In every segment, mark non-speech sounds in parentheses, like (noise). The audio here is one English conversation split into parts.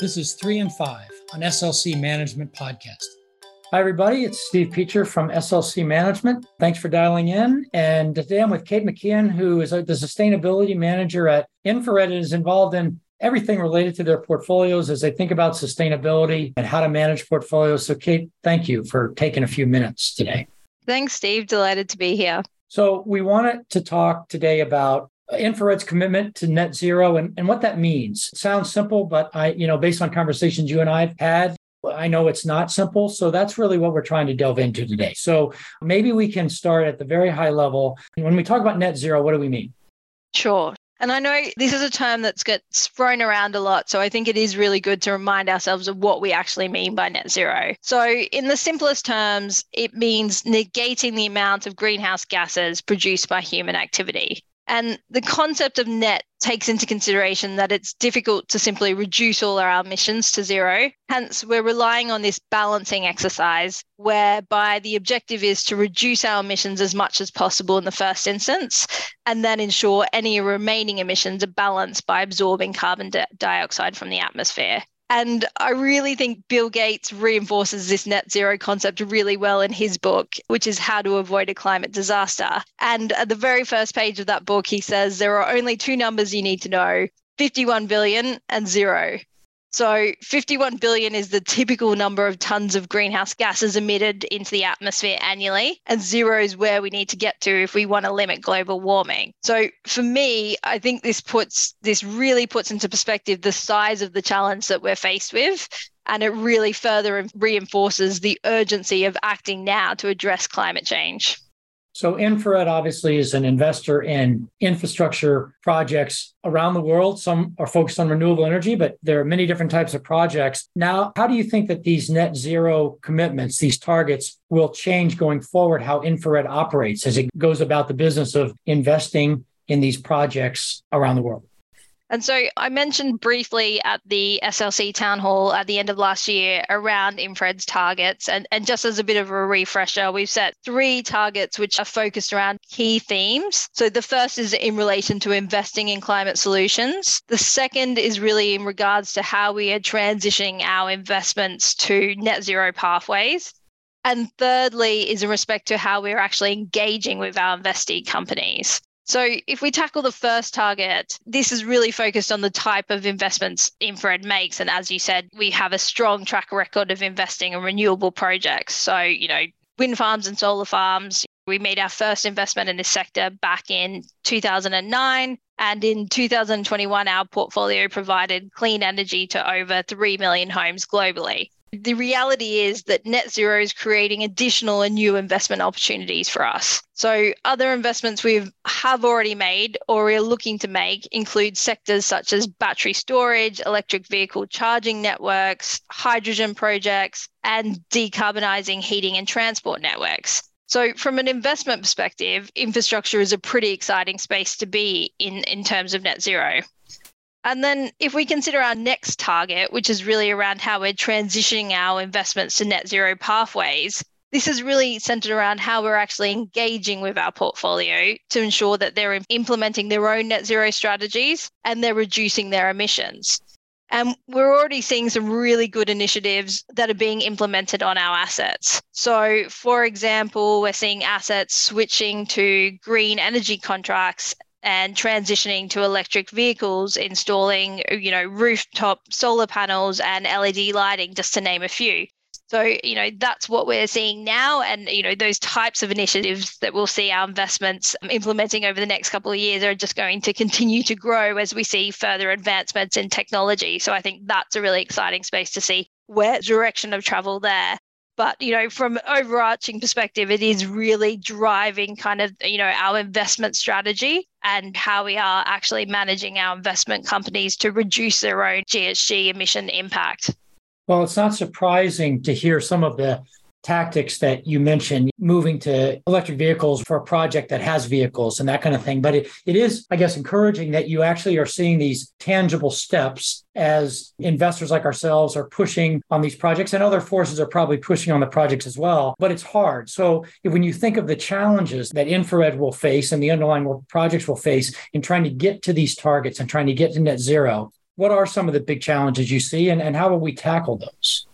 This is three and five on SLC Management Podcast. Hi, everybody. It's Steve Peacher from SLC Management. Thanks for dialing in. And today I'm with Kate McKeon, who is the sustainability manager at InfraRed and is involved in everything related to their portfolios as they think about sustainability and how to manage portfolios. So, Kate, thank you for taking a few minutes today. Thanks, Steve. Delighted to be here. So, we wanted to talk today about InfraRed's commitment to net zero and, and what that means. It sounds simple, but I, you know, based on conversations you and I've had, I know it's not simple. So that's really what we're trying to delve into today. So maybe we can start at the very high level. When we talk about net zero, what do we mean? Sure. And I know this is a term that gets thrown around a lot. So I think it is really good to remind ourselves of what we actually mean by net zero. So, in the simplest terms, it means negating the amount of greenhouse gases produced by human activity. And the concept of net takes into consideration that it's difficult to simply reduce all our emissions to zero. Hence, we're relying on this balancing exercise whereby the objective is to reduce our emissions as much as possible in the first instance and then ensure any remaining emissions are balanced by absorbing carbon dioxide from the atmosphere. And I really think Bill Gates reinforces this net zero concept really well in his book, which is How to Avoid a Climate Disaster. And at the very first page of that book, he says there are only two numbers you need to know 51 billion and zero. So 51 billion is the typical number of tons of greenhouse gases emitted into the atmosphere annually, and zero is where we need to get to if we want to limit global warming. So for me, I think this puts this really puts into perspective the size of the challenge that we're faced with. And it really further reinforces the urgency of acting now to address climate change. So, InfraRed obviously is an investor in infrastructure projects around the world. Some are focused on renewable energy, but there are many different types of projects. Now, how do you think that these net zero commitments, these targets, will change going forward how InfraRed operates as it goes about the business of investing in these projects around the world? And so I mentioned briefly at the SLC town hall at the end of last year around InfraRed's targets. And, and just as a bit of a refresher, we've set three targets which are focused around key themes. So the first is in relation to investing in climate solutions. The second is really in regards to how we are transitioning our investments to net zero pathways. And thirdly, is in respect to how we're actually engaging with our investee companies. So, if we tackle the first target, this is really focused on the type of investments InfraRed makes. And as you said, we have a strong track record of investing in renewable projects. So, you know, wind farms and solar farms. We made our first investment in this sector back in 2009. And in 2021, our portfolio provided clean energy to over 3 million homes globally. The reality is that net zero is creating additional and new investment opportunities for us. So, other investments we have already made or we're looking to make include sectors such as battery storage, electric vehicle charging networks, hydrogen projects, and decarbonizing heating and transport networks. So, from an investment perspective, infrastructure is a pretty exciting space to be in in terms of net zero. And then if we consider our next target, which is really around how we're transitioning our investments to net zero pathways, this is really centered around how we're actually engaging with our portfolio to ensure that they're implementing their own net zero strategies and they're reducing their emissions. And we're already seeing some really good initiatives that are being implemented on our assets. So, for example, we're seeing assets switching to green energy contracts and transitioning to electric vehicles, installing, you know, rooftop solar panels and LED lighting, just to name a few. So, you know, that's what we're seeing now. And, you know, those types of initiatives that we'll see our investments um, implementing over the next couple of years are just going to continue to grow as we see further advancements in technology. So I think that's a really exciting space to see where direction of travel there but you know from overarching perspective it is really driving kind of you know our investment strategy and how we are actually managing our investment companies to reduce their own GHG emission impact. Well, it's not surprising to hear some of the tactics that you mentioned, moving to electric vehicles for a project that has vehicles and that kind of thing. But it, it is, I guess, encouraging that you actually are seeing these tangible steps as investors like ourselves are pushing on these projects and other forces are probably pushing on the projects as well. But it's hard. So when you think of the challenges that InfraRed will face and the underlying projects will face in trying to get to these targets and trying to get to net zero, what are some of the big challenges you see and, and how will we tackle those?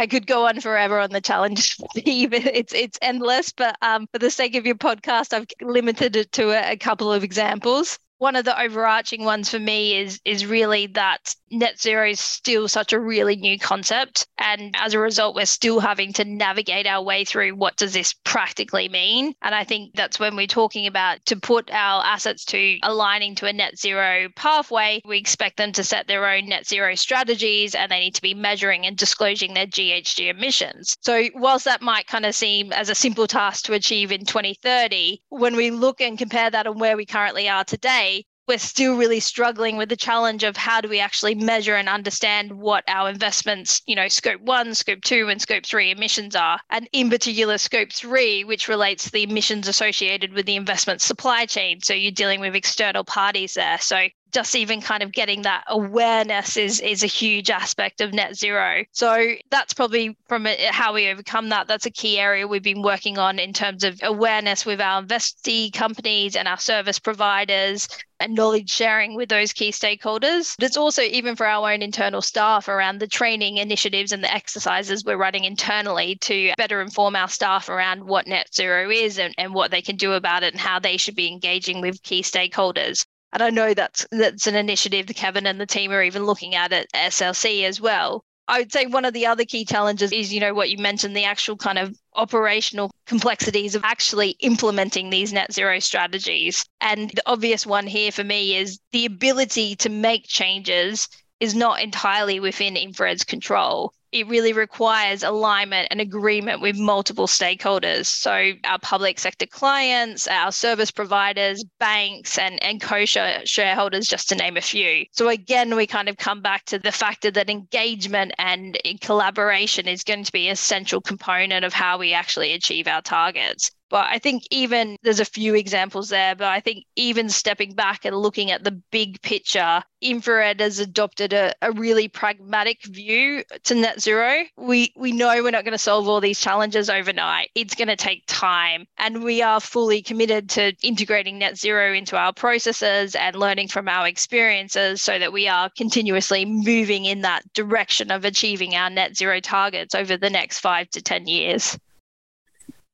I could go on forever on the challenge, (laughs) Steve. It's it's endless, but um, for the sake of your podcast, I've limited it to a, a couple of examples one of the overarching ones for me is is really that net zero is still such a really new concept and as a result we're still having to navigate our way through what does this practically mean? And i think that's when we're talking about to put our assets to aligning to a net zero pathway we expect them to set their own net zero strategies and they need to be measuring and disclosing their ghg emissions. So whilst that might kind of seem as a simple task to achieve in 2030 when we look and compare that on where we currently are today we're still really struggling with the challenge of how do we actually measure and understand what our investments, you know, scope one, scope two, and scope three emissions are. And in particular, scope three, which relates the emissions associated with the investment supply chain. So you're dealing with external parties there. So just even kind of getting that awareness is is a huge aspect of net zero. So that's probably from how we overcome that. That's a key area we've been working on in terms of awareness with our investee companies and our service providers and knowledge sharing with those key stakeholders. But it's also even for our own internal staff around the training initiatives and the exercises we're running internally to better inform our staff around what net zero is and, and what they can do about it and how they should be engaging with key stakeholders. And I know that's that's an initiative that Kevin and the team are even looking at at SLC as well. I would say one of the other key challenges is, you know, what you mentioned, the actual kind of operational complexities of actually implementing these net zero strategies. And the obvious one here for me is the ability to make changes is not entirely within InfraRed's control it really requires alignment and agreement with multiple stakeholders. So, our public sector clients, our service providers, banks, and, and co shareholders, just to name a few. So, again, we kind of come back to the factor that engagement and collaboration is going to be a central component of how we actually achieve our targets. But I think even there's a few examples there, but I think even stepping back and looking at the big picture, InfraRed has adopted a, a really pragmatic view to net zero. We we know we're not going to solve all these challenges overnight. It's going to take time. And we are fully committed to integrating net zero into our processes and learning from our experiences so that we are continuously moving in that direction of achieving our net zero targets over the next five to 10 years.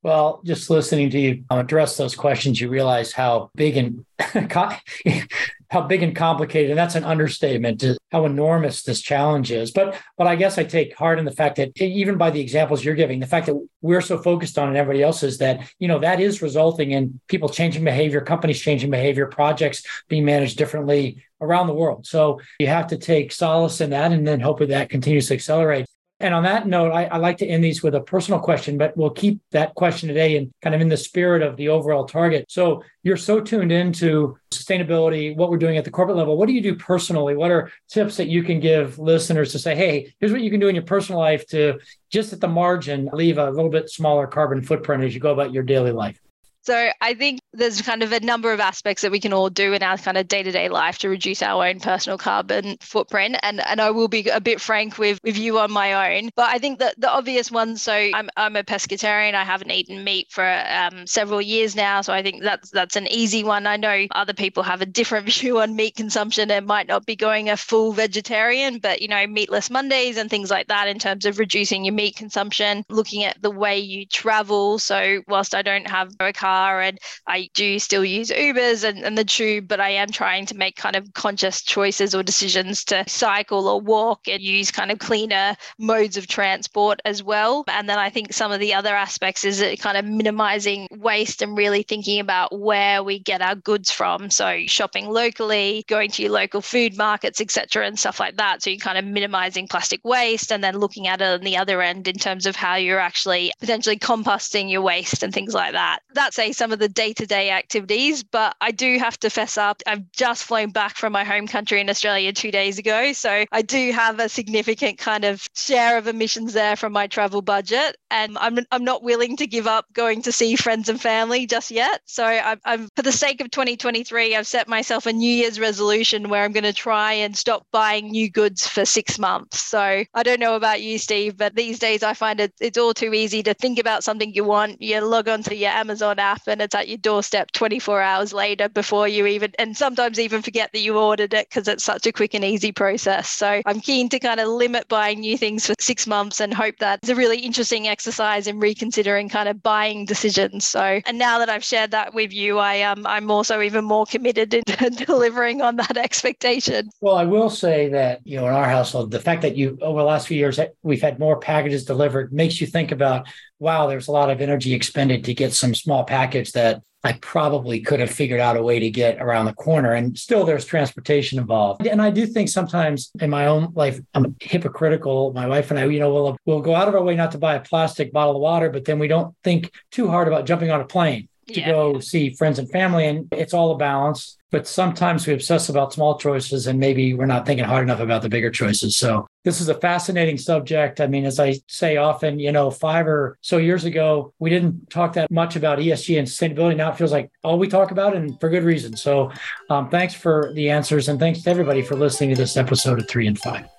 Well, just listening to you um, address those questions, you realize how big and (laughs) (laughs) how big and complicated, and that's an understatement, to how enormous this challenge is. But but I guess I take heart in the fact that even by the examples you're giving, the fact that we're so focused on and everybody else is that you know that is resulting in people changing behavior, companies changing behavior, projects being managed differently around the world. So you have to take solace in that, and then hope that that continues to accelerate. And on that note, I, I, like to end these with a personal question, but we'll keep that question today and kind of in the spirit of the overall target. So you're so tuned into sustainability, what we're doing at the corporate level. What do you do personally? What are tips that you can give listeners to say, hey, here's what you can do in your personal life to just at the margin leave a little bit smaller carbon footprint as you go about your daily life? So I think there's kind of a number of aspects that we can all do in our kind of day-to-day life to reduce our own personal carbon footprint. And and I will be a bit frank with, with you on my own. But I think that the obvious one so I'm I'm a pescatarian. I haven't eaten meat for um, several years now. So I think that's that's an easy one. I know other people have a different (laughs) view on meat consumption and might not be going a full vegetarian, but you know, meatless Mondays and things like that in terms of reducing your meat consumption, looking at the way you travel. So whilst I don't have a car car and I do still use Ubers and, and the tube, but I am trying to make kind of conscious choices or decisions to cycle or walk and use kind of cleaner modes of transport as well. And then I think some of the other aspects is kind of minimizing waste and really thinking about where we get our goods from. So shopping locally, going to your local food markets, etc., and stuff like that. So you're kind of minimizing plastic waste and then looking at it on the other end in terms of how you're actually potentially composting your waste and things like that. That's a some of the day to day activities, but I do have to fess up. I've just flown back from my home country in Australia two days ago. So I do have a significant kind of share of emissions there from my travel budget. And I'm, I'm not willing to give up going to see friends and family just yet. So I'm, I'm for the sake of 2023, I've set myself a New Year's resolution where I'm going to try and stop buying new goods for six months. So I don't know about you, Steve, but these days I find it it's all too easy to think about something you want. You log onto your Amazon app and it's at your doorstep 24 hours later before you even, and sometimes even forget that you ordered it because it's such a quick and easy process. So I'm keen to kind of limit buying new things for six months and hope that it's a really interesting exercise in reconsidering kind of buying decisions. So, and now that I've shared that with you, I um, I'm also even more committed in (laughs) delivering on that expectation. Well, I will say that, you know, in our household, the fact that you, over the last few years, we've had more packages delivered makes you think about, wow, there's a lot of energy expended to get some small package that I probably could have figured out a way to get around the corner. And still, there's transportation involved. And I do think sometimes in my own life, I'm hypocritical. My wife and I, you know, we'll, we'll go out of our way not to buy a plastic bottle of water, but then we don't think too hard about jumping on a plane to yeah. go see friends and family. And it's all a balance. But sometimes we obsess about small choices and maybe we're not thinking hard enough about the bigger choices. So this is a fascinating subject. I mean, as I say often, you know, five or so years ago, we didn't talk that much about ESG and sustainability. Now it feels like all we talk about and for good reason. So um, thanks for the answers and thanks to everybody for listening to this episode of three and five.